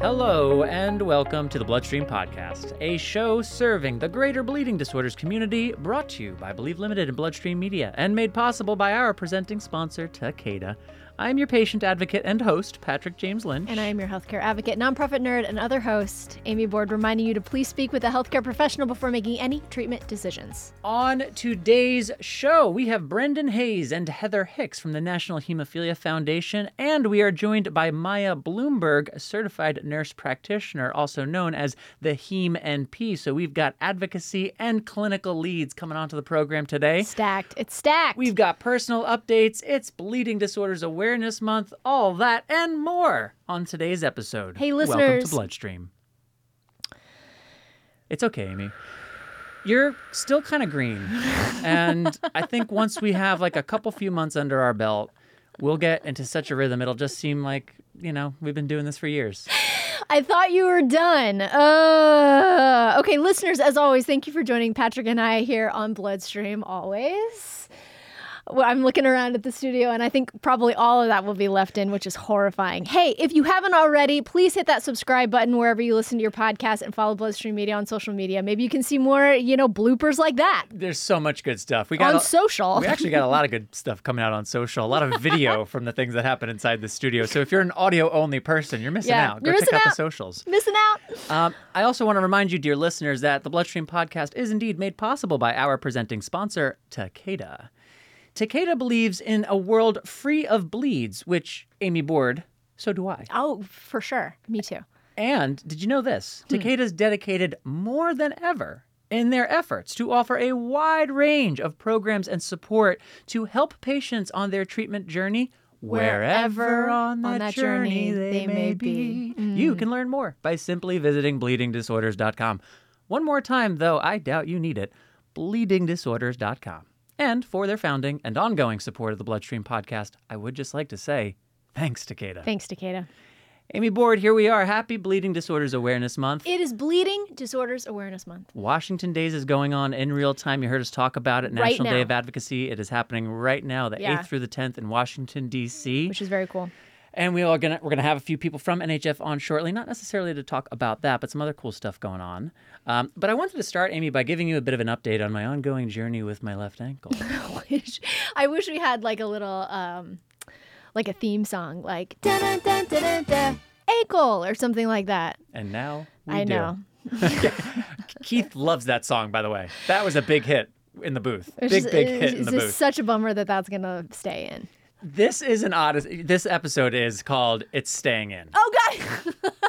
Hello, and welcome to the Bloodstream Podcast, a show serving the greater bleeding disorders community, brought to you by Believe Limited and Bloodstream Media, and made possible by our presenting sponsor, Takeda. I am your patient advocate and host, Patrick James Lynch. And I am your healthcare advocate, nonprofit nerd, and other host, Amy Board, reminding you to please speak with a healthcare professional before making any treatment decisions. On today's show, we have Brendan Hayes and Heather Hicks from the National Hemophilia Foundation, and we are joined by Maya Bloomberg, a certified nurse practitioner, also known as the Heme NP. So we've got advocacy and clinical leads coming onto the program today. Stacked. It's stacked. We've got personal updates, it's Bleeding Disorders Awareness Month, all that and more on today's episode. Hey, listeners. Welcome to Bloodstream. It's okay, Amy. You're still kind of green. and I think once we have like a couple few months under our belt, we'll get into such a rhythm. It'll just seem like, you know, we've been doing this for years. I thought you were done. Uh, okay, listeners, as always, thank you for joining Patrick and I here on Bloodstream always. I'm looking around at the studio and I think probably all of that will be left in, which is horrifying. Hey, if you haven't already, please hit that subscribe button wherever you listen to your podcast and follow Bloodstream Media on social media. Maybe you can see more, you know, bloopers like that There's so much good stuff. We got on a- social. We actually got a lot of good stuff coming out on social, a lot of video from the things that happen inside the studio. So if you're an audio only person, you're missing Yeah, out. Go check missing out the socials. Missing out. Um, I also want to remind you, dear listeners, that the Bloodstream podcast is indeed made possible by our presenting sponsor, Takeda. Takeda believes in a world free of bleeds, which, Amy Board, so do I. Oh, for sure. Me too. And did you know this? Hmm. Takeda's dedicated more than ever in their efforts to offer a wide range of programs and support to help patients on their treatment journey wherever Wherever on that, on that journey, journey they, they may be. be. Mm. You can learn more by simply visiting bleedingdisorders.com. One more time, though, I doubt you need it bleedingdisorders.com. And for their founding and ongoing support of the Bloodstream podcast, I would just like to say thanks, Takeda. Thanks, Takeda. Amy Board, here we are. Happy Bleeding Disorders Awareness Month. It is Bleeding Disorders Awareness Month. Washington Days is going on in real time. You heard us talk about it. Right National Day of Advocacy. It is happening right now, the Yeah. 8th through the 10th in Washington, D.C. which is very cool. And we are gonna we're gonna have a few people from NHF on shortly, not necessarily to talk about that, but some other cool stuff going on. Um, but I wanted to start, Amy, by giving you a bit of an update on my ongoing journey with my left ankle. I, wish I wish we had like a little um like a theme song like da da da da da ankle or something like that. and now we I do. know. Keith loves that song, by the way. That was a big hit in the booth. It's big just, big hit in it's the just booth. such a bummer that that's gonna stay in. This is an odyssey. This episode is called "It's Staying In." Oh God.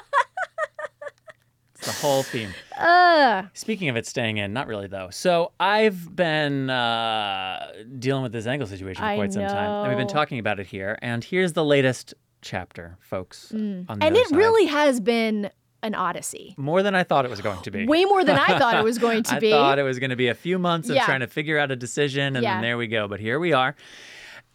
It's the whole theme. uh, Speaking of it staying in, not really though. So I've been uh, dealing with this ankle situation for I quite some time, and we've been talking about it here. And here's the latest chapter, folks. Mm. and it side. really has been an odyssey. more than I thought it was going to be. Way more than I thought it was going to be. I thought it was going to be a few months of Yeah. trying to figure out a decision, and Yeah. then there we go. But here we are.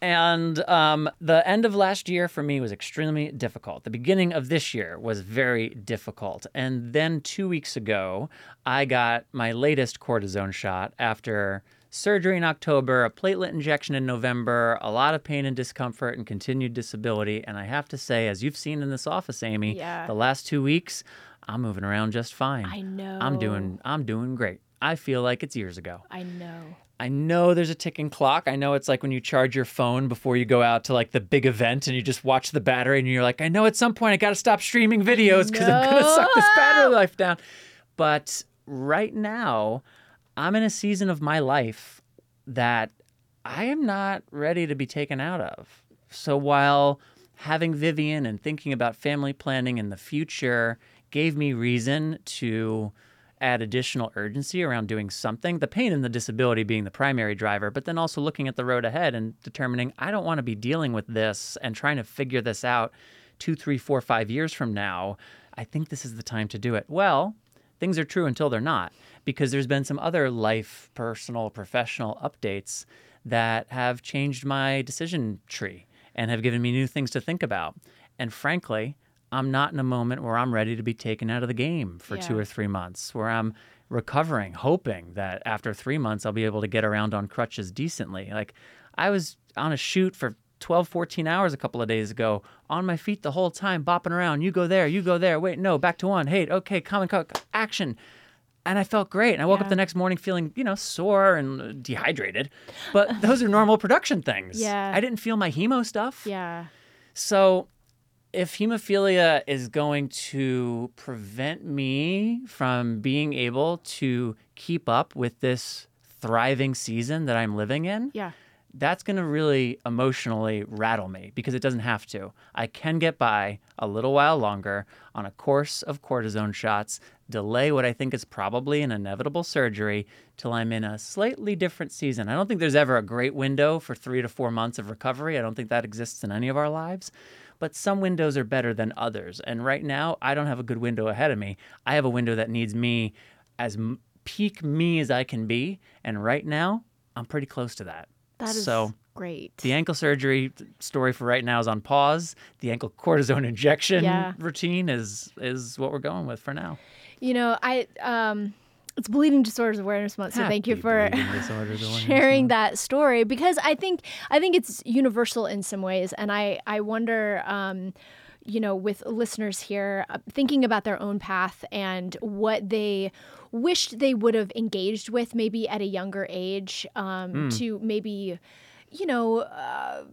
And um, the end of last year for me was extremely difficult. The beginning of this year was very difficult. And then two weeks ago, I got my latest cortisone shot after surgery in October, a platelet injection in November, a lot of pain and discomfort, and continued disability. And I have to say, as you've seen in this office, Amy, Yeah. the last two weeks, I'm moving around just fine. I know. I'm doing I'm doing great. I feel like it's years ago. I know. I know there's a ticking clock. I know it's like when you charge your phone before you go out to like the big event and you just watch the battery and you're like, I know at some point I got to stop streaming videos because I'm going to suck this battery life down. But right now, I'm in a season of my life that I am not ready to be taken out of. So while having Vivian and thinking about family planning in the future gave me reason to add additional urgency around doing something, the pain and the disability being the primary driver, but then also looking at the road ahead and determining I don't want to be dealing with this and trying to figure this out two, three, four, five years from now. I think this is the time to do it. Well, things are true until they're not, because there's been some other life, personal, professional updates that have changed my decision tree and have given me new things to think about. And frankly, I'm not in a moment where I'm ready to be taken out of the game for two or three months, where I'm recovering, hoping that after three months I'll be able to get around on crutches decently. Like I was on a shoot for 12, 14 hours a couple of days ago on my feet the whole time, bopping around. You go there, you go there. Wait, no, back to one. Hey, okay, come and come, action. And I felt great. And I woke Yeah. up the next morning feeling, you know, sore and dehydrated. But those are normal production things. Yeah. I didn't feel my hemo stuff. Yeah. So, if hemophilia is going to prevent me from being able to keep up with this thriving season that I'm living in, Yeah. that's going to really emotionally rattle me because it doesn't have to. I can get by a little while longer on a course of cortisone shots, delay what I think is probably an inevitable surgery till I'm in a slightly different season. I don't think there's ever a great window for three to four months of recovery. I don't think that exists in any of our lives. But some windows are better than others. And right now, I don't have a good window ahead of me. I have a window that needs me as peak me as I can be. And right now, I'm pretty close to that. That is so great. the ankle surgery story for right now is on pause. The ankle cortisone injection Yeah. routine is is what we're going with for now. You know, I um it's bleeding disorders awareness month, so thank you for Bleeding Disorders Awareness sharing that story because I think I think it's universal in some ways, and I I wonder. Um, you know, with listeners here uh, thinking about their own path and what they wished they would have engaged with maybe at a younger age um, Hmm. to maybe, you know, uh,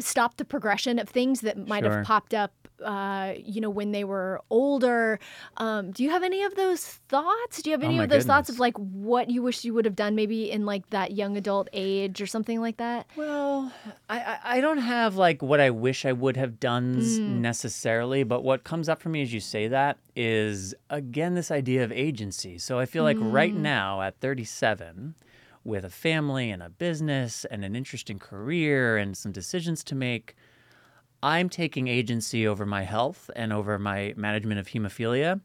stop the progression of things that might Sure. have popped up, uh, you know, when they were older. Um, do you have any of those thoughts? Do you have Oh any my of those thoughts of like what you wish you would have done maybe in like that young adult age or something like that? Well, I, I don't have like what I wish I would have done Mm. necessarily, but what comes up for me as you say that is again this idea of agency. So I feel like right Mm. now at 37, with a family and a business and an interesting career and some decisions to make, I'm taking agency over my health and over my management of hemophilia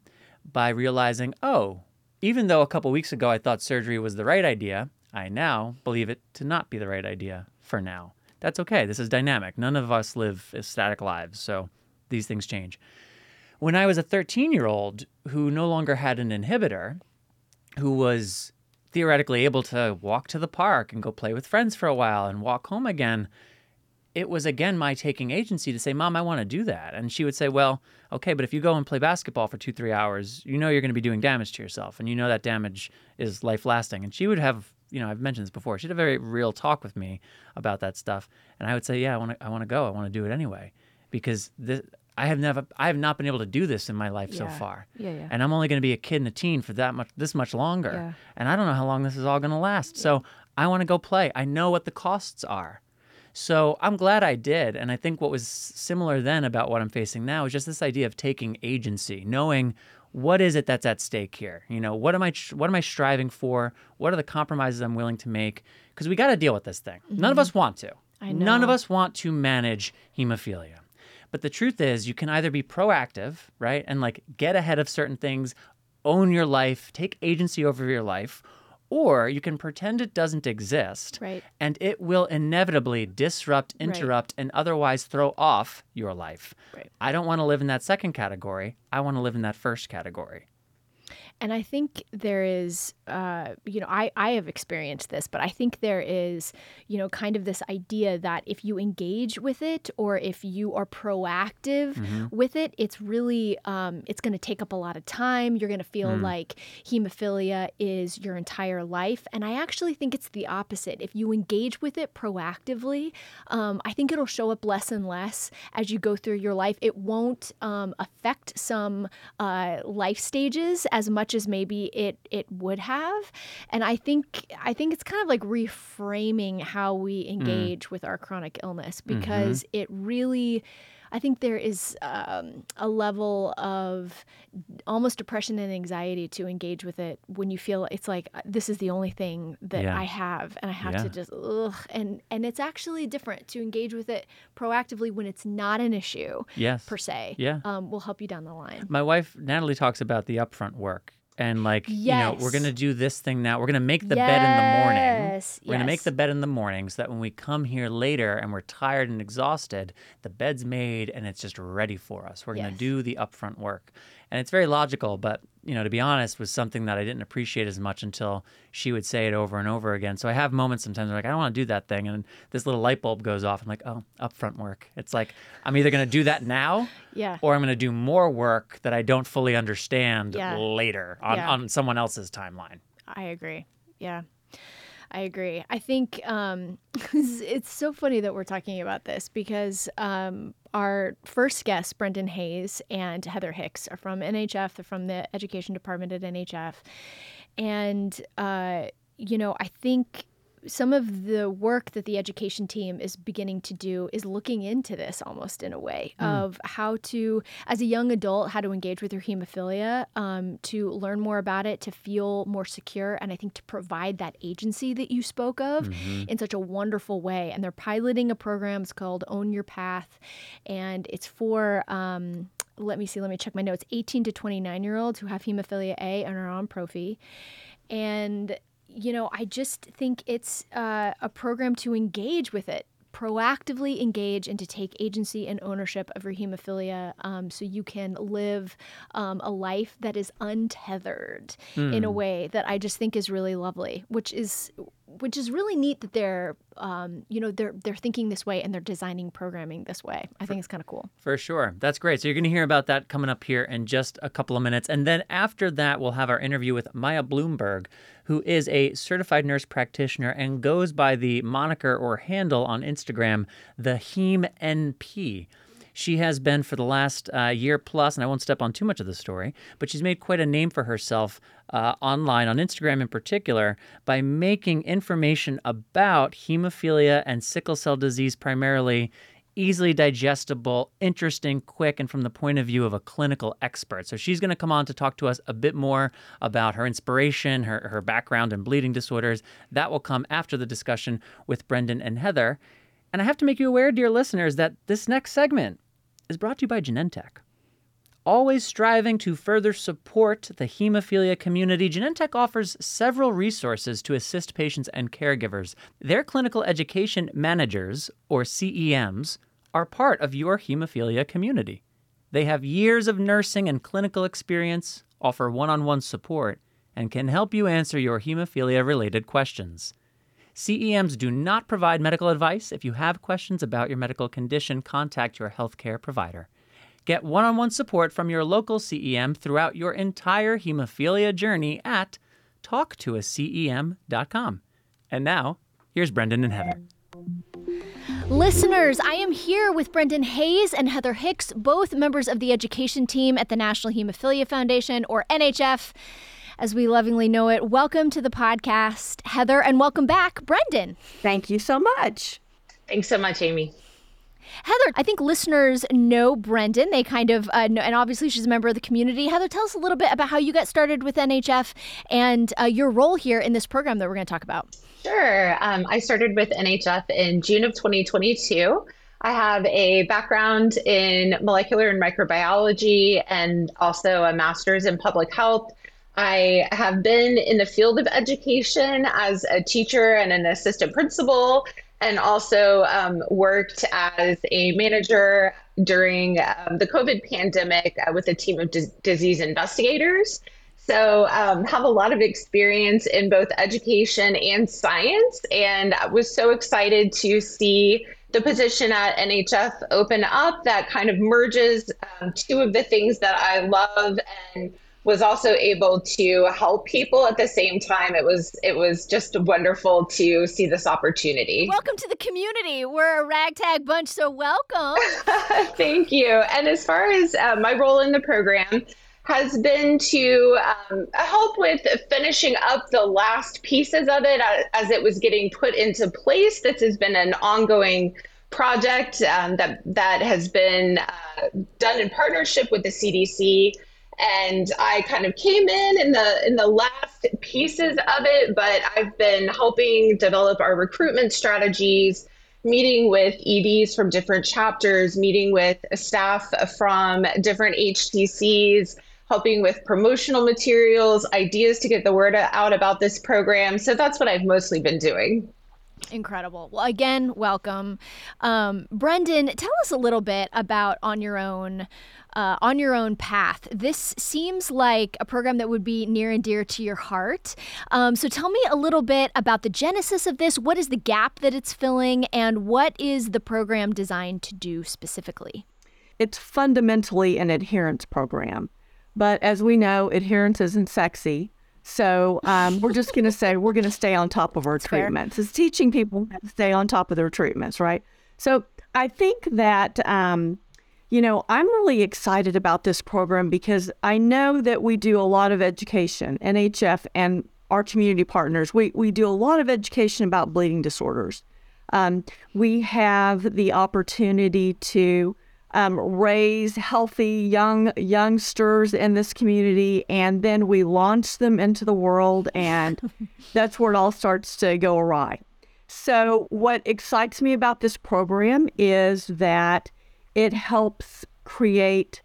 by realizing, oh, even though a couple weeks ago I thought surgery was the right idea, I now believe it to not be the right idea for now. That's okay. This is dynamic. None of us live static lives, so these things change. When I was a 13 year old who no longer had an inhibitor, who was theoretically able to walk to the park and go play with friends for a while and walk home again, it was again my taking agency to say, Mom, I want to do that. And she would say, Well, okay, but if you go and play basketball for two, three hours, you know you're going to be doing damage to yourself. And you know that damage is life lasting. And she would have, you know, I've mentioned this before, she had a very real talk with me about that stuff. And I would say, Yeah, I want to, I want to go. I want to do it anyway. Because this, I have never, I have not been able to do this in my life so far. Yeah, yeah. And I'm only going to be a kid and a teen for that much, this much longer. Yeah. And I don't know how long this is all going to last. So I want to go play. I know what the costs are. So I'm glad I did. And I think what was similar then about what I'm facing now is just this idea of taking agency, knowing what is it that's at stake here? You know, what am I what am I striving for? What are the compromises I'm willing to make? Because we got to deal with this thing. None of us want to. Mm-hmm. I None of us want to manage hemophilia. But the truth is, you can either be proactive, right? And like get ahead of certain things, own your life, take agency over your life, or you can pretend it doesn't exist Right. and it will inevitably disrupt, interrupt, and otherwise throw off your life. Right. I don't want to live in that second category. I want to live in that first category. And I think there is, uh, you know, I, I have experienced this, but I think there is, you know, kind of this idea that if you engage with it or if you are proactive with it, it's really, um, it's going to take up a lot of time. You're going to feel like hemophilia is your entire life. And I actually think it's the opposite. If you engage with it proactively, um, I think it'll show up less and less as you go through your life. It won't um, affect some uh, life stages as much as maybe it it would have. And I think I think it's kind of like reframing how we engage with our chronic illness because it really. I think there is um, a level of almost depression and anxiety to engage with it when you feel it's like uh, this is the only thing that Yeah. I have, and I have Yeah. to just ugh. And and it's actually different to engage with it proactively when it's not an issue Yes. per se. Yeah. um, will help you down the line. My wife, Natalie, talks about the upfront work. And like, you know, we're to do this thing now. We're to make the bed in the morning. Yes, We're to make the bed in the morning so that when we come here later and we're tired and exhausted, the bed's made and it's just ready for us. We're gonna do the upfront work. And it's very logical, but you know, to be honest, was something that I didn't appreciate as much until she would say it over and over again. So I have moments sometimes where like, I don't want to do that thing. And this little light bulb goes off. I'm like, oh, upfront work. It's like, I'm either going to do that now Yeah. or I'm going to do more work that I don't fully understand Yeah. later on, Yeah. on someone else's timeline. I agree. Yeah. I agree. I think um, it's so funny that we're talking about this because um, our first guests, Brendan Hayes and Heather Hicks, are from NHF. They're from the education department at NHF. And, uh, you know, I think some of the work that the education team is beginning to do is looking into this almost in a way of how to, as a young adult, how to engage with your hemophilia, um, to learn more about it, to feel more secure, and I think to provide that agency that you spoke of in such a wonderful way. And they're piloting a program it's called Own Your Path, and it's for. Um, let me see, let me check my notes 18 to 29 year olds who have hemophilia A and are on prophy. And, you know, I just think it's uh, a program to engage with it, proactively engage and to take agency and ownership of your hemophilia um, so you can live um, a life that is untethered in a way that I just think is really lovely, which is which is really neat that they're um, you know they're they're thinking this way and they're designing programming this way. I think it's kind of cool. For sure. That's great. So you're going to hear about that coming up here in just a couple of minutes. And then after that, we'll have our interview with Maya Bloomberg, who is a certified nurse practitioner and goes by the moniker or handle on Instagram, the Heme NP. She has been for the last uh, year plus, and I won't step on too much of the story, but she's made quite a name for herself uh, online, on Instagram in particular, by making information about hemophilia and sickle cell disease primarily easily digestible, interesting, quick, and from the point of view of a clinical expert. So she's going to come on to talk to us a bit more about her inspiration, her, her background in bleeding disorders. That will come after the discussion with Brendan and Heather. And I have to make you aware, dear listeners, that this next segment is brought to you by Genentech. Always striving to further support the hemophilia community, Genentech offers several resources to assist patients and caregivers. Their clinical education managers, or CEMs, are part of your hemophilia community. They have years of nursing and clinical experience, offer one on one support, and can help you answer your hemophilia related questions. CEMs do not provide medical advice. If you have questions about your medical condition, contact your healthcare provider. Get one on one support from your local CEM throughout your entire hemophilia journey at talktoacem.com. And now, here's Brendan and Heather. Listeners, I am here with Brendan Hayes and Heather Hicks, both members of the education team at the National Hemophilia Foundation, or NHF, as we lovingly know it. Welcome to the podcast, Heather, and welcome back, Brendan. Thank you so much. Thanks so much, Amy. Heather, I think listeners know Brendan. They kind of uh, know, and obviously she's a member of the community. Heather, tell us a little bit about how you got started with NHF and uh, your role here in this program that we're going to talk about. Sure. Um, I started with NHF in June of 2022. I have a background in molecular and microbiology and also a master's in public health. I have been in the field of education as a teacher and an assistant principal, and also um, worked as a manager during um, the COVID pandemic uh, with a team of dis- disease investigators. So, um, have a lot of experience in both education and science, and was so excited to see the position at NHF open up that kind of merges um, two of the things that I love and was also able to help people at the same time. It was it was just wonderful to see this opportunity. Welcome to the community. We're a ragtag bunch, so welcome. Thank you. And as far as uh, my role in the program has been to um, help with finishing up the last pieces of it as, as it was getting put into place. This has been an ongoing project um, that that has been uh, done in partnership with the CDC. And I kind of came in in the in the last pieces of it, but I've been helping develop our recruitment strategies, meeting with EDs from different chapters, meeting with staff from different HTCs, helping with promotional materials, ideas to get the word out about this program. So that's what I've mostly been doing. Incredible. Well, again, welcome. Um, Brendan, tell us a little bit about On Your Own. Uh, on your own path. This seems like a program that would be near and dear to your heart. Um, so tell me a little bit about the genesis of this. What is the gap that it's filling, and what is the program designed to do specifically? It's fundamentally an adherence program. But as we know, adherence isn't sexy. So um, we're just going to say we're going to stay on top of our That's treatments. Fair. It's teaching people to stay on top of their treatments, right? So I think that, um, you know, I'm really excited about this program because I know that we do a lot of education, NHF and our community partners. We, we do a lot of education about bleeding disorders. Um, we have the opportunity to um, raise healthy young youngsters in this community, and then we launch them into the world, and that's where it all starts to go awry. So, what excites me about this program is that it helps create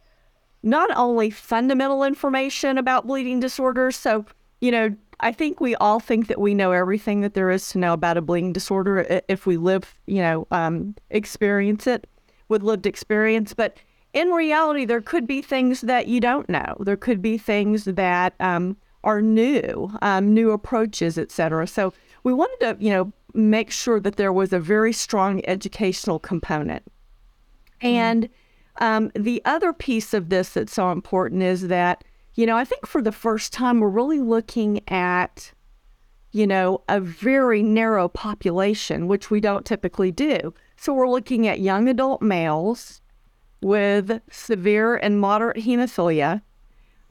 not only fundamental information about bleeding disorders. So, you know, I think we all think that we know everything that there is to know about a bleeding disorder if we live, you know, um, experience it with lived experience. But in reality, there could be things that you don't know. There could be things that um, are new, um, new approaches, etc. So we wanted to, you know, make sure that there was a very strong educational component. Mm-hmm. And um, the other piece of this that's so important is that, you know, I think for the first time we're really looking at, you know, a very narrow population, which we don't typically do. So we're looking at young adult males with severe and moderate hemophilia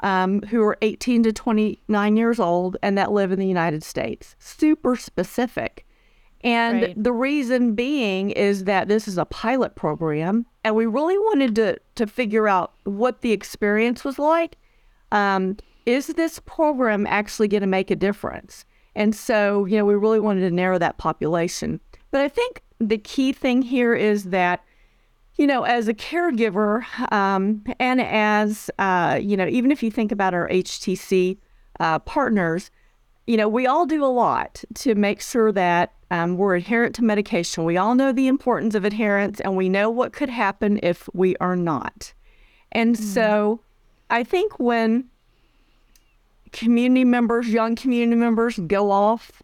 um, who are 18 to 29 years old and that live in the United States. Super specific. And right. the reason being is that this is a pilot program, and we really wanted to, to figure out what the experience was like. Um, is this program actually going to make a difference? And so, you know, we really wanted to narrow that population. But I think the key thing here is that, you know, as a caregiver, um, and as, uh, you know, even if you think about our HTC uh, partners, you know, we all do a lot to make sure that um, we're adherent to medication. We all know the importance of adherence and we know what could happen if we are not. And mm so I think when community members, young community members go off,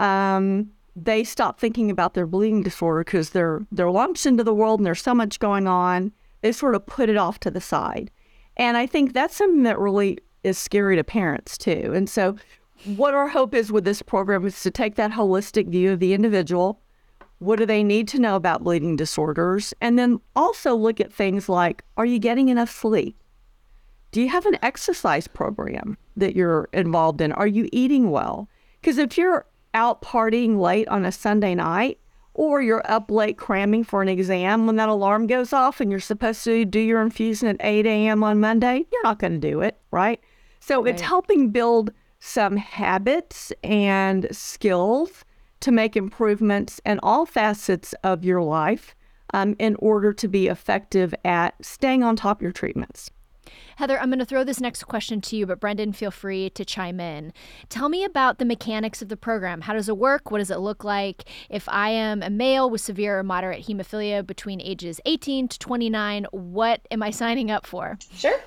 um, they stop thinking about their bleeding disorder because they're they're launched into the world and there's so much going on. They sort of put it off to the side, and I think that's something that really is scary to parents too. And so, what our hope is with this program is to take that holistic view of the individual. What do they need to know about bleeding disorders? And then also look at things like Are you getting enough sleep? Do you have an exercise program that you're involved in? Are you eating well? Because if you're out partying late on a Sunday night, or you're up late cramming for an exam when that alarm goes off and you're supposed to do your infusion at 8 a.m. on Monday, you're not going to do it, right? So right. it's helping build some habits and skills to make improvements in all facets of your life um, in order to be effective at staying on top of your treatments. Heather, I'm going to throw this next question to you, but Brendan, feel free to chime in. Tell me about the mechanics of the program. How does it work? What does it look like? If I am a male with severe or moderate hemophilia between ages 18 to 29, what am I signing up for? Sure.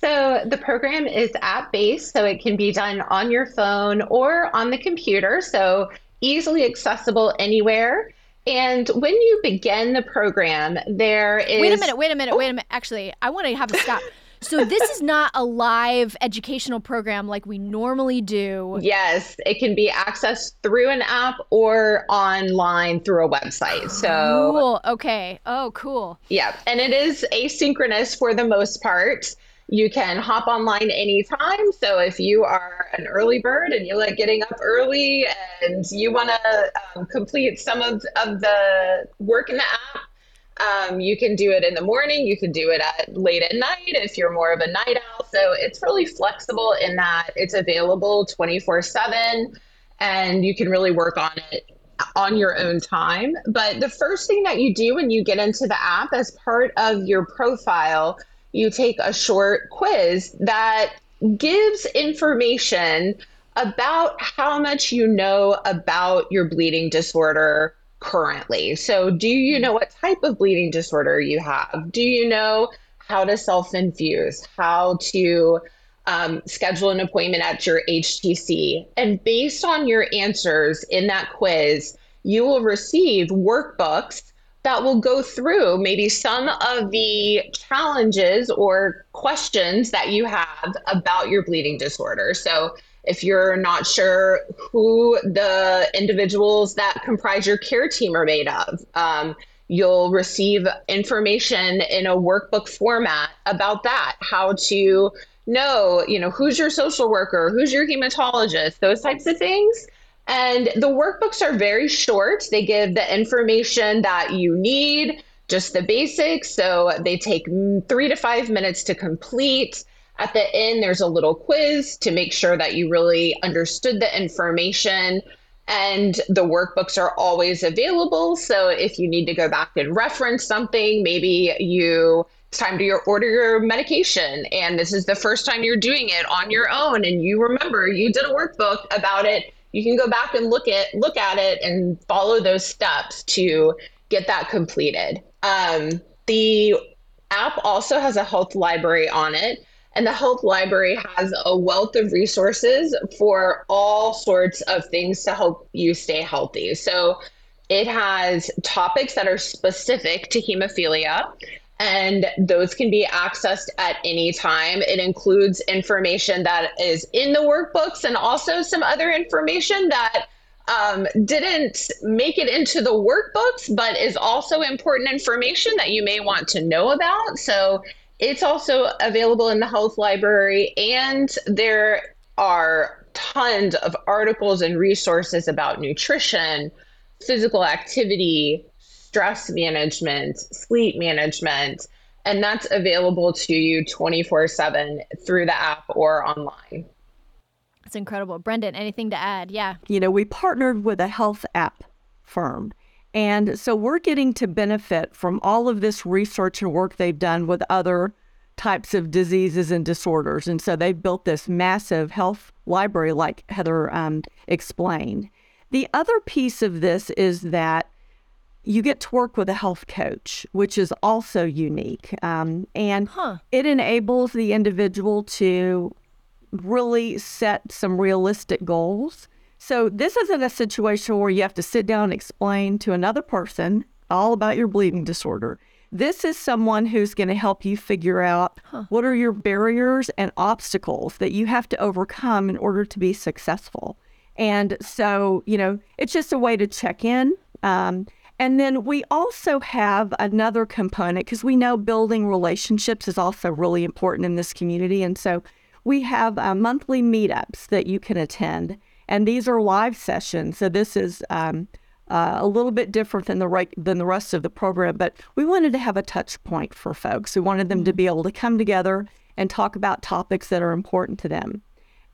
So the program is app based, so it can be done on your phone or on the computer, so easily accessible anywhere. And when you begin the program, there is. Wait a minute, wait a minute, oh. wait a minute. Actually, I want to have a stop. So this is not a live educational program like we normally do. Yes, it can be accessed through an app or online through a website. So cool. Okay. Oh, cool. Yeah, and it is asynchronous for the most part. You can hop online anytime. So if you are an early bird and you like getting up early and you want to um, complete some of, of the work in the app, um, you can do it in the morning. You can do it at late at night if you're more of a night owl. So it's really flexible in that it's available 24 seven and you can really work on it on your own time. But the first thing that you do when you get into the app as part of your profile, you take a short quiz that gives information about how much you know about your bleeding disorder currently. So, do you know what type of bleeding disorder you have? Do you know how to self infuse, how to um, schedule an appointment at your HTC? And based on your answers in that quiz, you will receive workbooks that will go through maybe some of the challenges or questions that you have about your bleeding disorder. So, if you're not sure who the individuals that comprise your care team are made of, um, you'll receive information in a workbook format about that, how to know, you know, who's your social worker, who's your hematologist, those types of things. And the workbooks are very short. They give the information that you need, just the basics. So they take three to five minutes to complete. At the end, there's a little quiz to make sure that you really understood the information. And the workbooks are always available. So if you need to go back and reference something, maybe you it's time to your, order your medication and this is the first time you're doing it on your own and you remember you did a workbook about it you can go back and look at look at it and follow those steps to get that completed um, the app also has a health library on it and the Health Library has a wealth of resources for all sorts of things to help you stay healthy. So it has topics that are specific to hemophilia, and those can be accessed at any time. It includes information that is in the workbooks and also some other information that um, didn't make it into the workbooks, but is also important information that you may want to know about. So it's also available in the health library, and there are tons of articles and resources about nutrition, physical activity, stress management, sleep management, and that's available to you 24 7 through the app or online. That's incredible. Brendan, anything to add? Yeah. You know, we partnered with a health app firm and so we're getting to benefit from all of this research and work they've done with other types of diseases and disorders. And so they've built this massive health library, like Heather um, explained. The other piece of this is that you get to work with a health coach, which is also unique. Um, and huh. it enables the individual to really set some realistic goals so this isn't a situation where you have to sit down and explain to another person all about your bleeding disorder. This is someone who's going to help you figure out huh. what are your barriers and obstacles that you have to overcome in order to be successful. And so, you know, it's just a way to check in. Um, and then we also have another component because we know building relationships is also really important in this community. And so we have uh, monthly meetups that you can attend. And these are live sessions. So this is um, uh, a little bit different than the right than the rest of the program, but we wanted to have a touch point for folks. We wanted them to be able to come together and talk about topics that are important to them.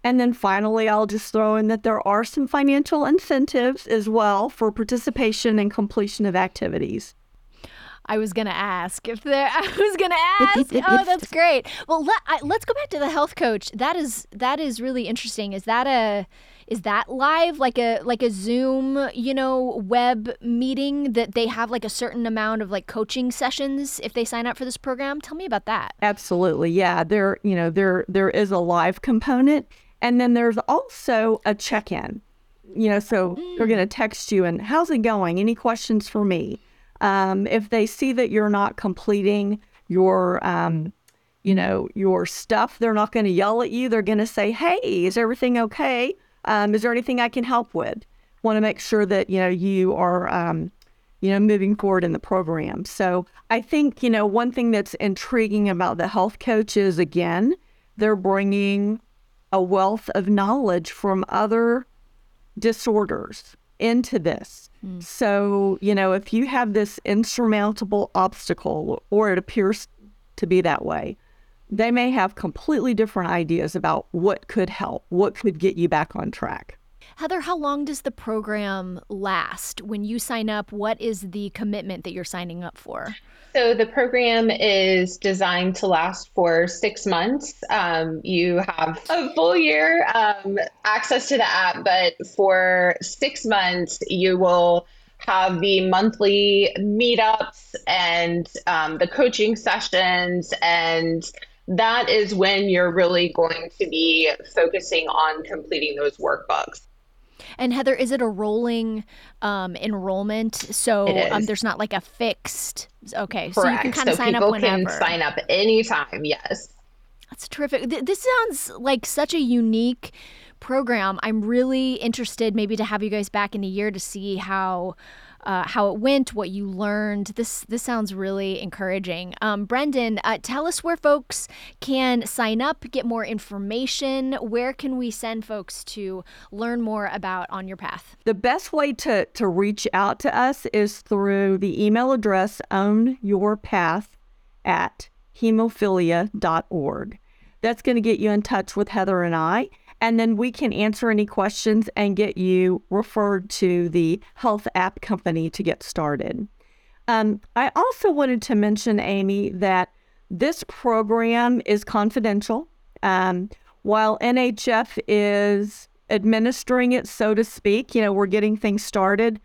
And then finally, I'll just throw in that there are some financial incentives as well for participation and completion of activities. I was gonna ask if there. I was gonna ask. oh, that's great. Well, let, I, let's go back to the health coach. That is that is really interesting. Is that a is that live like a like a zoom you know web meeting that they have like a certain amount of like coaching sessions if they sign up for this program tell me about that absolutely yeah there you know there there is a live component and then there's also a check-in you know so mm. they're going to text you and how's it going any questions for me um, if they see that you're not completing your um, you know your stuff they're not going to yell at you they're going to say hey is everything okay um, is there anything I can help with? Want to make sure that you know you are um, you know moving forward in the program. So I think you know one thing that's intriguing about the health coach is, again, they're bringing a wealth of knowledge from other disorders into this. Mm. So, you know, if you have this insurmountable obstacle, or it appears to be that way, they may have completely different ideas about what could help, what could get you back on track. Heather, how long does the program last? When you sign up, what is the commitment that you're signing up for? So the program is designed to last for six months. Um, you have a full year um, access to the app, but for six months, you will have the monthly meetups and um, the coaching sessions and that is when you're really going to be focusing on completing those workbooks. And Heather, is it a rolling um, enrollment? So um, there's not like a fixed. Okay, Correct. so you can kind of so sign up whenever. can sign up anytime. Yes, that's terrific. This sounds like such a unique program. I'm really interested, maybe, to have you guys back in a year to see how uh, how it went, what you learned. This this sounds really encouraging. Um, Brendan, uh, tell us where folks can sign up, get more information. Where can we send folks to learn more about Own Your Path? The best way to to reach out to us is through the email address own your path at hemophilia.org. That's going to get you in touch with Heather and I and then we can answer any questions and get you referred to the health app company to get started. Um, I also wanted to mention, Amy, that this program is confidential. Um, while NHF is administering it, so to speak, you know, we're getting things started.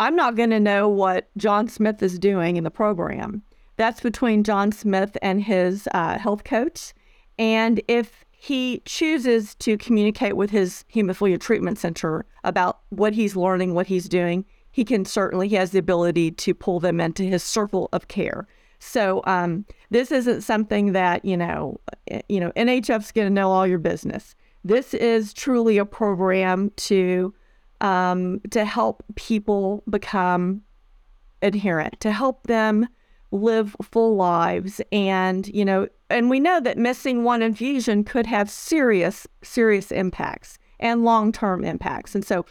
I'm not going to know what John Smith is doing in the program. That's between John Smith and his uh, health coach. And if he chooses to communicate with his hemophilia treatment center about what he's learning, what he's doing, he can certainly he has the ability to pull them into his circle of care. So um, this isn't something that you know, you know, NHF's going to know all your business. This is truly a program to um, to help people become adherent, to help them live full lives. And you know and we know that missing one infusion could have serious serious impacts and long-term impacts. And so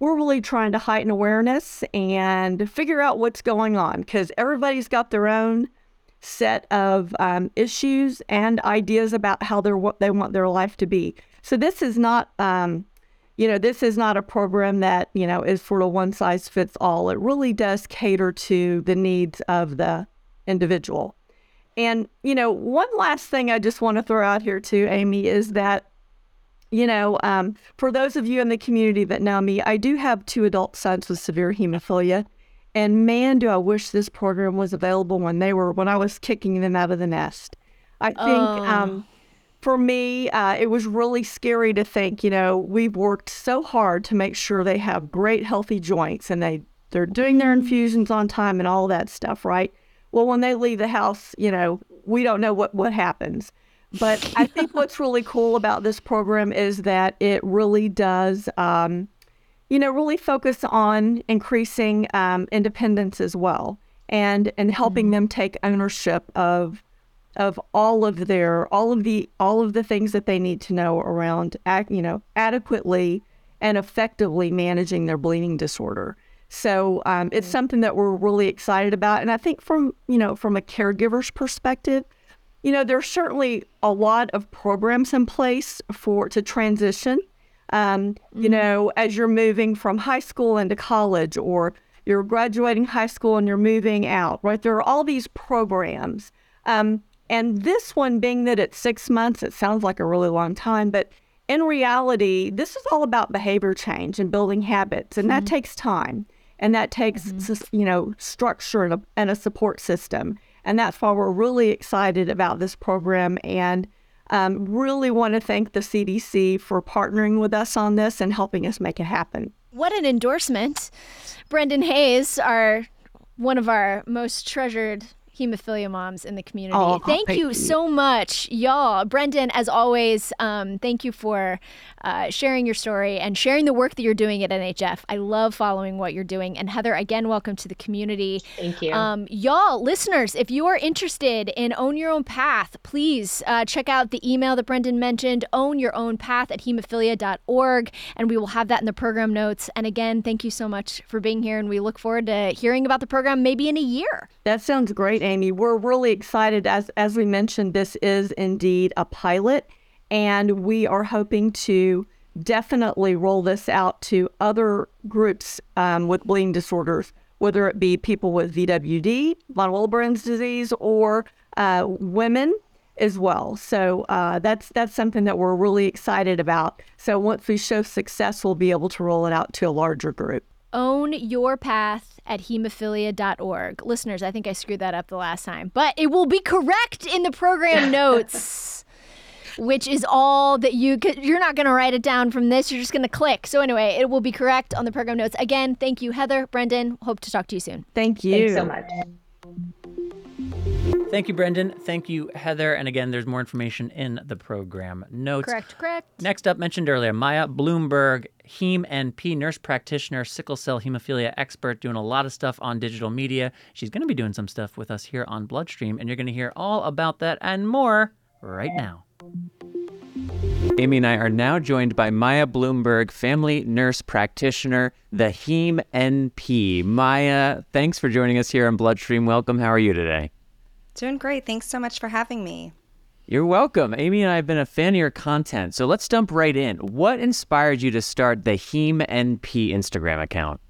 we're really trying to heighten awareness and figure out what's going on because everybody's got their own set of um, issues and ideas about how they're what they want their life to be. So this is not um, you know this is not a program that you know is sort of one size fits all it really does cater to the needs of the individual. And, you know, one last thing I just want to throw out here too, Amy, is that, you know, um, for those of you in the community that know me, I do have two adult sons with severe hemophilia. And man, do I wish this program was available when they were, when I was kicking them out of the nest. I think oh. um, for me, uh, it was really scary to think, you know, we've worked so hard to make sure they have great, healthy joints and they, they're doing their infusions on time and all that stuff, right? Well, when they leave the house, you know, we don't know what, what happens. But I think what's really cool about this program is that it really does, um, you know, really focus on increasing um, independence as well, and and helping mm-hmm. them take ownership of of all of their all of the all of the things that they need to know around, you know, adequately and effectively managing their bleeding disorder. So um, it's mm-hmm. something that we're really excited about. And I think from, you know, from a caregiver's perspective, you know, there's certainly a lot of programs in place for to transition. Um, mm-hmm. You know, as you're moving from high school into college or you're graduating high school and you're moving out, right? There are all these programs. Um, and this one being that it's six months, it sounds like a really long time, but in reality, this is all about behavior change and building habits, and mm-hmm. that takes time and that takes mm-hmm. you know structure and a, and a, support system. And that's why we're really excited about this program and um, really want to thank the cdc for partnering with us on this and helping us make it happen. What an endorsement. Brendan hayes our one of our most treasured hemophilia moms in the community. Oh, thank, thank you, you, so much, y'all. Brendan, as always, um, thank you for uh, sharing your story and sharing the work that you're doing at NHF. I love following what you're doing. And Heather, again, welcome to the community. Thank you. Um, y'all, listeners, if you are interested in Own Your Own Path, please uh, check out the email that Brendan mentioned, own your own path at hemophilia.org, and we will have that in the program notes. And again, thank you so much for being here, and we look forward to hearing about the program maybe in a year. That sounds great, Amy. We're really excited. As, as we mentioned, this is indeed a pilot, and we are hoping to definitely roll this out to other groups um, with bleeding disorders, whether it be people with VWD, von Willebrand's disease, or uh, women as well. So uh, that's that's something that we're really excited about. So once we show success, we'll be able to roll it out to a larger group. Own your path at hemophilia.org. Listeners, I think I screwed that up the last time, but it will be correct in the program notes. which is all that you could, you're not going to write it down from this you're just going to click. So anyway it will be correct on the program notes. Again thank you heather brendan. Hope to talk to you soon. Thank you Thanks so much Thank you, Brendan. Thank you, Heather. And again, there's more information in the program notes. correct correct Next up, mentioned earlier, Maya Bloomberg, Heme NP, nurse practitioner, sickle cell hemophilia expert, doing a lot of stuff on digital media. She's going to be doing some stuff with us here on Bloodstream, and you're going to hear all about that and more right now. Amy and I are now joined by Maya Bloomberg, family nurse practitioner, the Heme NP. Maya, thanks for joining us here on Bloodstream. Welcome. How are you today? Doing great. Thanks so much for having me. You're welcome. Amy and I have been a fan of your content. So let's jump right in. What inspired you to start the Heme NP Instagram account?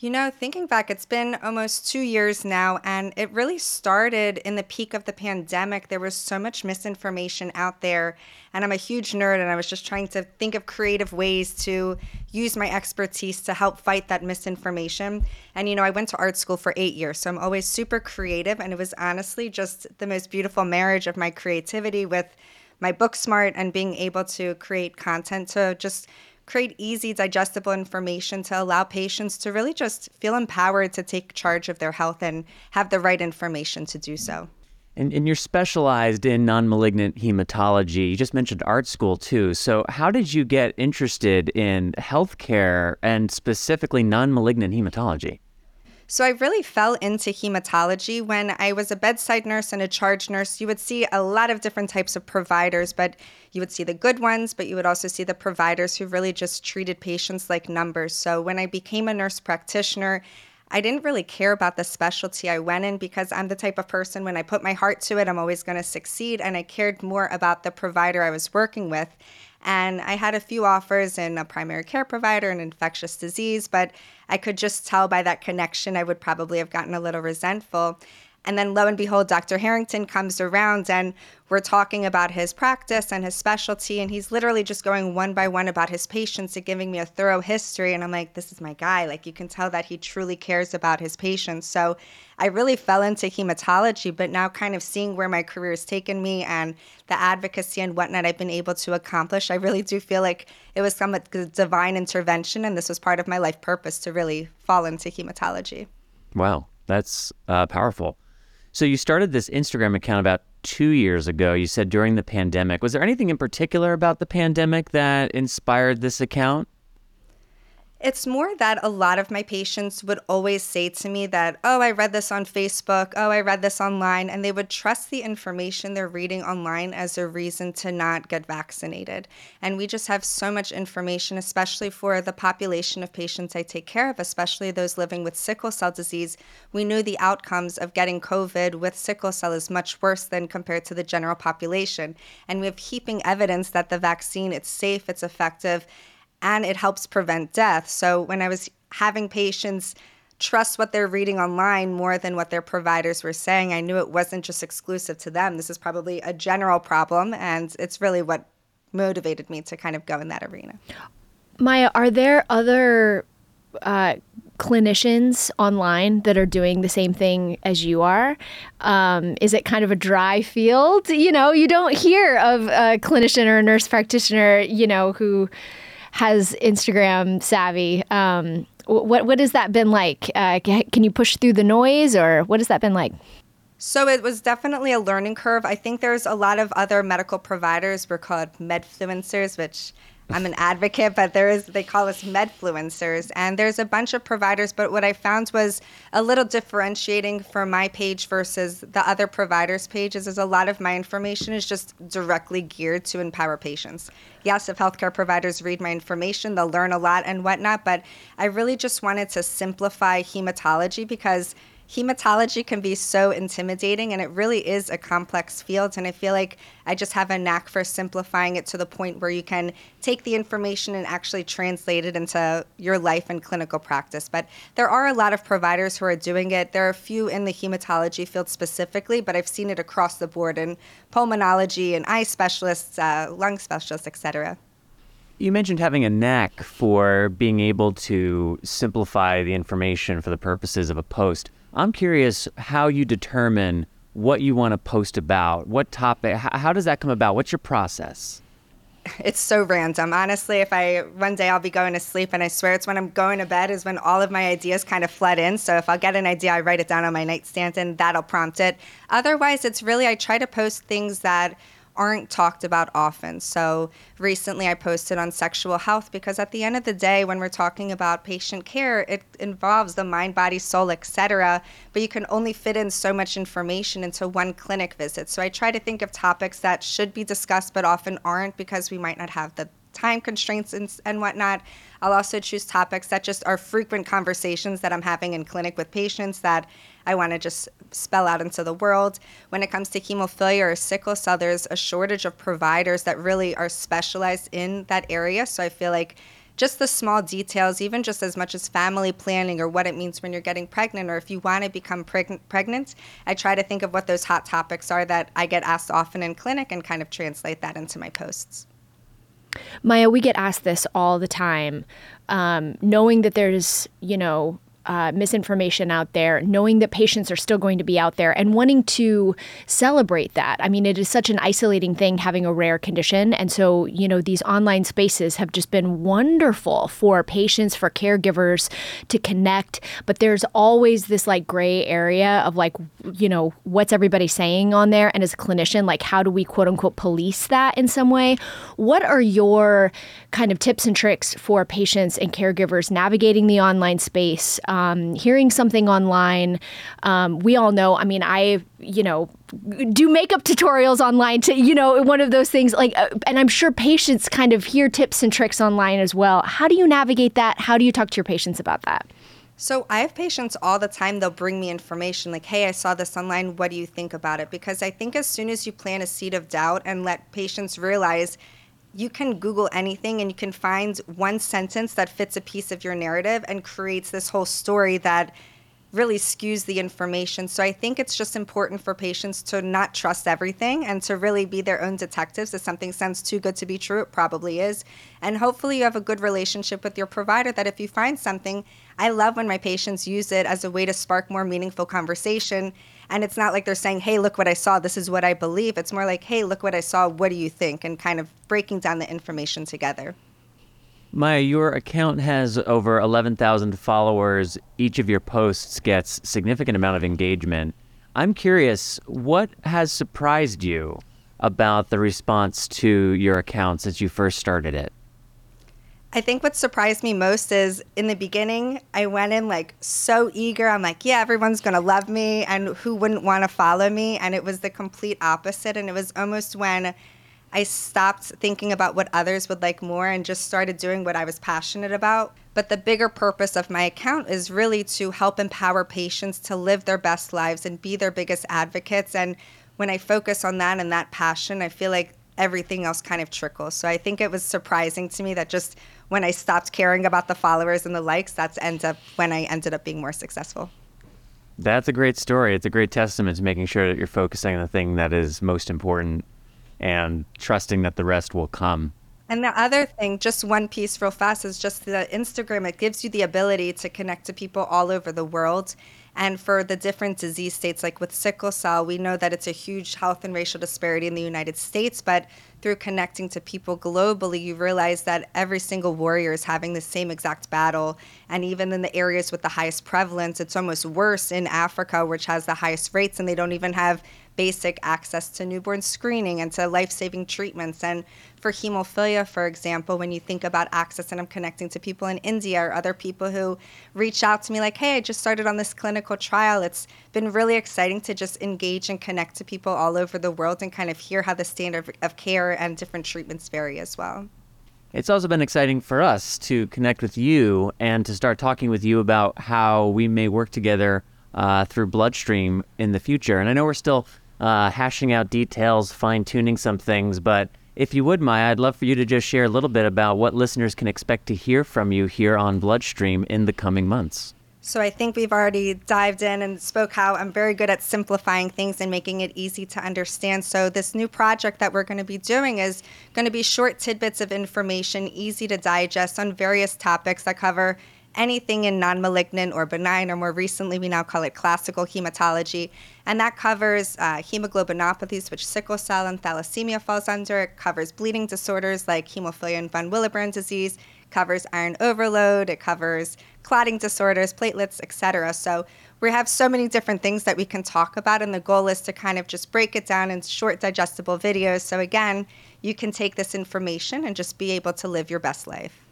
You know, thinking back, it's been almost two years now, and it really started in the peak of the pandemic. There was so much misinformation out there, and I'm a huge nerd, and I was just trying to think of creative ways to use my expertise to help fight that misinformation. And, you know, I went to art school for eight years, so I'm always super creative, and it was honestly just the most beautiful marriage of my creativity with my book smart and being able to create content to just create easy, digestible information to allow patients to really just feel empowered to take charge of their health and have the right information to do so. And, and you're specialized in non malignant hematology. You just mentioned art school too. So, how did you get interested in healthcare and specifically non malignant hematology? So I really fell into hematology when I was a bedside nurse and a charge nurse. You would see a lot of different types of providers, but you would see the good ones, but you would also see the providers who really just treated patients like numbers. So when I became a nurse practitioner, I didn't really care about the specialty I went in because I'm the type of person when I put my heart to it, I'm always going to succeed. And I cared more about the provider I was working with. And I had a few offers in a primary care provider and infectious disease, but I could just tell by that connection I would probably have gotten a little resentful. And then lo and behold, Dr. Harrington comes around and we're talking about his practice and his specialty. And he's literally just going one by one about his patients and giving me a thorough history. And I'm like, this is my guy. Like, you can tell that he truly cares about his patients. So I really fell into hematology, but now kind of seeing where my career has taken me and the advocacy and whatnot I've been able to accomplish, I really do feel like it was some divine intervention. And this was part of my life purpose to really fall into hematology. Wow, that's uh, powerful. So you started this Instagram account about two years ago. You said during the pandemic. Was there anything in particular about the pandemic that inspired this account? It's more that a lot of my patients would always say to me that, oh, I read this on Facebook, oh, I read this online, and they would trust the information they're reading online as a reason to not get vaccinated. And we just have so much information, especially for the population of patients I take care of, especially those living with sickle cell disease. We know the outcomes of getting COVID with sickle cell is much worse than compared to the general population. And we have heaping evidence that the vaccine, it's safe, it's effective and it helps prevent death. So when I was having patients trust what they're reading online more than what their providers were saying, I knew it wasn't just exclusive to them. This is probably a general problem, and it's really what motivated me to kind of go in that arena. Maya, are there other uh, clinicians online that are doing the same thing as you are? Um, is it kind of a dry field? You know, you don't hear of a clinician or a nurse practitioner, you know, who has Instagram savvy. Um, what what has that been like? Uh, can you push through the noise, or what has that been like? So it was definitely a learning curve. I think there's a lot of other medical providers. We're called medfluencers, which I'm an advocate, but there is they call us medfluencers, and there's a bunch of providers. But what I found was a little differentiating for my page versus the other providers' pages is a lot of my information is just directly geared to empower patients. Yes, if healthcare providers read my information, they'll learn a lot and whatnot. But I really just wanted to simplify hematology because hematology can be so intimidating and it really is a complex field. And I feel like I just have a knack for simplifying it to the point where you can take the information and actually translate it into your life and clinical practice. But there are a lot of providers who are doing it. There are a few in the hematology field specifically, but I've seen it across the board in pulmonology and eye specialists, uh, lung specialists, etc. You mentioned having a knack for being able to simplify the information for the purposes of a post. I'm curious how you determine what you want to post about. What topic? How, does that come about? What's your process? It's so random. Honestly, if I one day I'll be going to sleep and I swear it's when I'm going to bed is when all of my ideas kind of flood in. So if I'll get an idea, I write it down on my nightstand and that'll prompt it. Otherwise, it's really I try to post things that aren't talked about often. So recently I posted on sexual health because at the end of the day when we're talking about patient care, it involves the mind, body, soul, etc. But you can only fit in so much information into one clinic visit. So I try to think of topics that should be discussed but often aren't because we might not have the time constraints and, and whatnot. I'll also choose topics that just are frequent conversations that I'm having in clinic with patients that I want to just spell out into the world. When it comes to hemophilia or sickle cell, there's a shortage of providers that really are specialized in that area. So I feel like just the small details, even just as much as family planning or what it means when you're getting pregnant, or if you want to become preg- pregnant, I try to think of what those hot topics are that I get asked often in clinic and kind of translate that into my posts. Maya, we get asked this all the time. Um, knowing that there's, you know, uh, misinformation out there, knowing that patients are still going to be out there, and wanting to celebrate that. I mean, it is such an isolating thing having a rare condition. And so, you know, these online spaces have just been wonderful for patients, for caregivers to connect. But there's always this like gray area of like, you know, what's everybody saying on there? And as a clinician, like, how do we quote unquote police that in some way? What are your kind of tips and tricks for patients and caregivers navigating the online space? Um, um, hearing something online. Um, we all know, I mean, I, you know, do makeup tutorials online to, you know, one of those things like, uh, and I'm sure patients kind of hear tips and tricks online as well. How do you navigate that? How do you talk to your patients about that? So I have patients all the time, they'll bring me information like, hey, I saw this online. What do you think about it? Because I think as soon as you plant a seed of doubt and let patients realize you can Google anything and you can find one sentence that fits a piece of your narrative and creates this whole story that really skews the information. So I think it's just important for patients to not trust everything and to really be their own detectives. If something sounds too good to be true, it probably is. And hopefully you have a good relationship with your provider that if you find something, I love when my patients use it as a way to spark more meaningful conversation and it's not like they're saying, hey, look what I saw. This is what I believe. It's more like, hey, look what I saw. What do you think? And kind of breaking down the information together. Maya, your account has over 11,000 followers. Each of your posts gets significant amount of engagement. I'm curious, what has surprised you about the response to your account since you first started it? I think what surprised me most is in the beginning, I went in like so eager. I'm like, yeah, everyone's going to love me and who wouldn't want to follow me? And it was the complete opposite. And it was almost when I stopped thinking about what others would like more and just started doing what I was passionate about. But the bigger purpose of my account is really to help empower patients to live their best lives and be their biggest advocates. And when I focus on that and that passion, I feel like everything else kind of trickles. So I think it was surprising to me that just when I stopped caring about the followers and the likes, that's ends up when I ended up being more successful. That's a great story. It's a great testament to making sure that you're focusing on the thing that is most important and trusting that the rest will come. And the other thing, just one piece real fast, is just the Instagram. It gives you the ability to connect to people all over the world. And for the different disease states, like with sickle cell, we know that it's a huge health and racial disparity in the United States, but through connecting to people globally, you realize that every single warrior is having the same exact battle. And even in the areas with the highest prevalence, it's almost worse in Africa, which has the highest rates, and they don't even have basic access to newborn screening and to life saving treatments. And for hemophilia, for example, when you think about access, and I'm connecting to people in India or other people who reach out to me, like, hey, I just started on this clinical trial. It's been really exciting to just engage and connect to people all over the world and kind of hear how the standard of care and different treatments vary as well. It's also been exciting for us to connect with you and to start talking with you about how we may work together uh, through Bloodstream in the future. And I know we're still uh, hashing out details, fine tuning some things, but if you would, Maya, I'd love for you to just share a little bit about what listeners can expect to hear from you here on Bloodstream in the coming months. So I think we've already dived in and spoke how I'm very good at simplifying things and making it easy to understand. So this new project that we're going to be doing is going to be short tidbits of information, easy to digest on various topics that cover anything in non malignant or benign, or more recently, we now call it classical hematology. And that covers uh, hemoglobinopathies, which sickle cell and thalassemia falls under. It covers bleeding disorders like hemophilia and von Willebrand disease, covers iron overload, it covers clotting disorders, platelets, etc. So we have so many different things that we can talk about, and the goal is to kind of just break it down in short, digestible videos. So again, you can take this information and just be able to live your best life.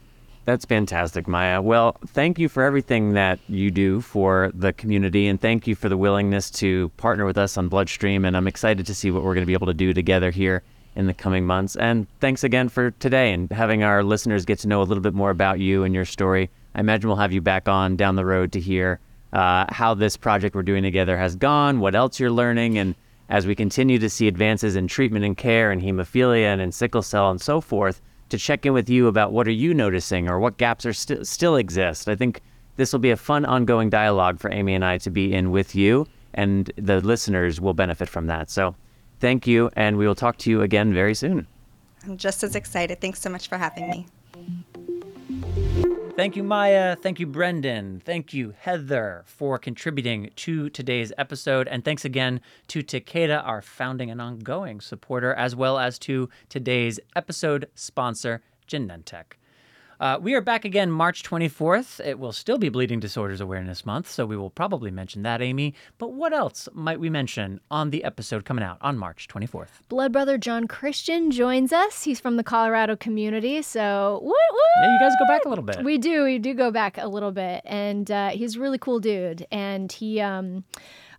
That's fantastic, Maya. Well, thank you for everything that you do for the community, and thank you for the willingness to partner with us on Bloodstream. And I'm excited to see what we're going to be able to do together here in the coming months. And thanks again for today and having our listeners get to know a little bit more about you and your story. I imagine we'll have you back on down the road to hear uh, how this project we're doing together has gone, what else you're learning, and as we continue to see advances in treatment and care and hemophilia and in sickle cell and so forth to check in with you about what are you noticing or what gaps are st- still exist. I think this will be a fun ongoing dialogue for Amy and I to be in with you, and the listeners will benefit from that. So thank you, and we will talk to you again very soon. I'm just as excited. Thanks so much for having me. Thank you, Maya. Thank you, Brendan. Thank you, Heather, for contributing to today's episode. And thanks again to Takeda, our founding and ongoing supporter, as well as to today's episode sponsor, Genentech. Uh, we are back again March 24th. It will still be Bleeding Disorders Awareness Month, so we will probably mention that, Amy. But what else might we mention on the episode coming out on March 24th? Blood brother John Christian joins us. He's from the Colorado community, so what? Yeah, you guys go back a little bit. We do. We do go back a little bit, and uh, he's a really cool dude. And he um,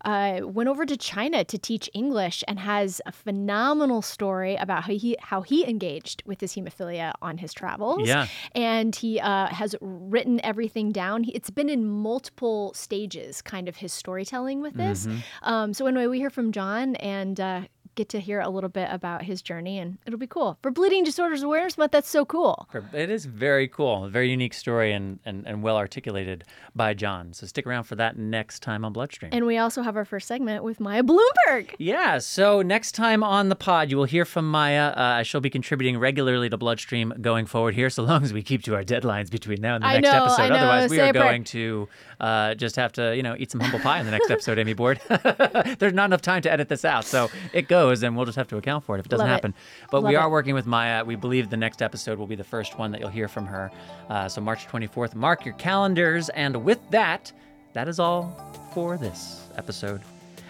uh, went over to China to teach English and has a phenomenal story about how he how he engaged with his hemophilia on his travels. Yeah. and he uh, has written everything down. It's been in multiple stages, kind of his storytelling with this. Um, so anyway, we hear from John and. Uh, Get to hear a little bit about his journey, and it'll be cool for Bleeding Disorders Awareness Month. That's so cool. It is very cool, a very unique story, and, and, and well articulated by John. So stick around for that next time on Bloodstream. And we also have our first segment with Maya Bloomberg. Yeah, so next time on the pod, you will hear from Maya. Uh, she'll be contributing regularly to Bloodstream going forward here, so long as we keep to our deadlines between now and the I next know, episode. I know, Otherwise, we say are going to uh, just have to, you know, eat some humble pie in the next episode, Amy Board. There's not enough time to edit this out, so it goes, and we'll just have to account for it if it doesn't Love it. happen. But Love we are it. working with Maya. We believe the next episode will be the first one that you'll hear from her. Uh, so March 24th, mark your calendars. And with that, that is all for this episode.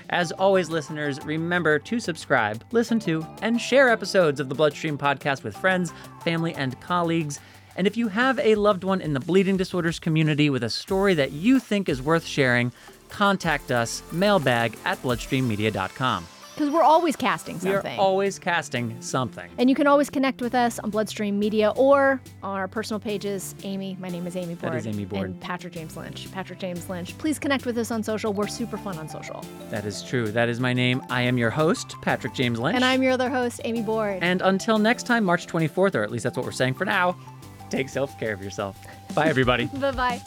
As always, listeners, remember to subscribe, listen to, and share episodes of the Bloodstream podcast with friends, family, and colleagues. And if you have a loved one in the bleeding disorders community with a story that you think is worth sharing, contact us, mailbag at bloodstreammedia.com. Because we're always casting something. We are always casting something. and you can always connect with us on Bloodstream Media or on our personal pages. Amy, my name is Amy Board. That is Amy Board. And Patrick James Lynch. Patrick James Lynch. Please connect with us on social. We're super fun on social. That is true. That is my name. I am your host, Patrick James Lynch. And I'm your other host, Amy Board. And until next time, March 24th, or at least that's what we're saying for now, take self care of yourself. Bye, everybody. bye bye.